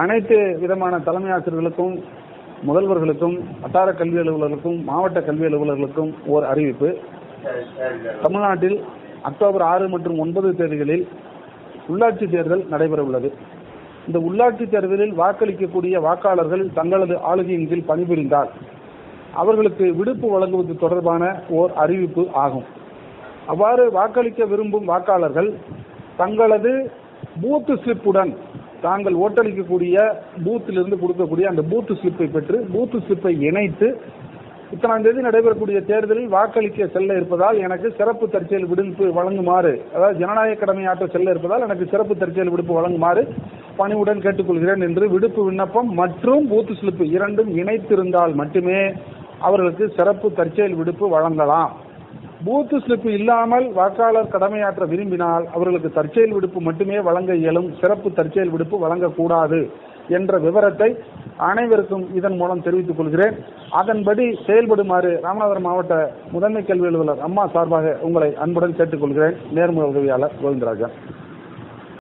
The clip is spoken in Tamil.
அனைத்து விதமான தலைமை ஆசிரியர்களுக்கும் முதல்வர்களுக்கும் வட்டார கல்வி அலுவலர்களுக்கும் மாவட்ட கல்வி அலுவலர்களுக்கும் ஓர் அறிவிப்பு. தமிழ்நாட்டில் அக்டோபர் ஆறு மற்றும் ஒன்பது தேதிகளில் உள்ளாட்சி தேர்தல் நடைபெற உள்ளது இந்த உள்ளாட்சி தேர்தலில் வாக்களிக்கக்கூடிய வாக்காளர்கள் தங்களது ஆளுகையின் கீழ் பணிபுரிந்தால் அவர்களுக்கு விடுப்பு வழங்குவது தொடர்பான ஓர் அறிவிப்பு ஆகும். அவ்வாறு வாக்களிக்க விரும்பும் வாக்காளர்கள் தங்களது பூத்து ஸ்லிப்புடன் தாங்கள் ஓட்டளிக்கக்கூடிய பூத்திலிருந்து கொடுக்கக்கூடிய அந்த பூத்து ஸ்லிப்பை பெற்று பூத்து ஸ்லிப்பை இணைத்து இத்தனாம் தேதி நடைபெறக்கூடிய தேர்தலில் வாக்களிக்க செல்ல இருப்பதால் எனக்கு சிறப்பு தற்செயல் விடுப்பு வழங்குமாறு அதாவது ஜனநாயக கடமையாற்ற செல்ல இருப்பதால் எனக்கு சிறப்பு தற்செயல் விடுப்பு வழங்குமாறு பணிவுடன் கேட்டுக்கொள்கிறேன் என்று விடுப்பு விண்ணப்பம் மற்றும் பூத்து ஸ்லிப்பு இரண்டும் இணைத்திருந்தால் மட்டுமே அவர்களுக்கு சிறப்பு தற்செயல் விடுப்பு வழங்கலாம். பூத்து ஸ்லிப் இல்லாமல் வாக்காளர் கடமையாற்ற விரும்பினால் அவர்களுக்கு தற்செயல் விடுப்பு மட்டுமே வழங்க இயலும் சிறப்பு தற்செயல் விடுப்பு வழங்கக்கூடாது என்ற விவரத்தை அனைவருக்கும் இதன் மூலம் தெரிவித்துக் கொள்கிறேன். அதன்படி செயல்படுமாறு ராமநாதபுரம் மாவட்ட முதன்மை கல்வி அலுவலர் அம்மா சார்பாக உங்களை அன்புடன் கேட்டுக்கொள்கிறேன். நேர்முக உதவியாளர் கோவிந்தராஜன்.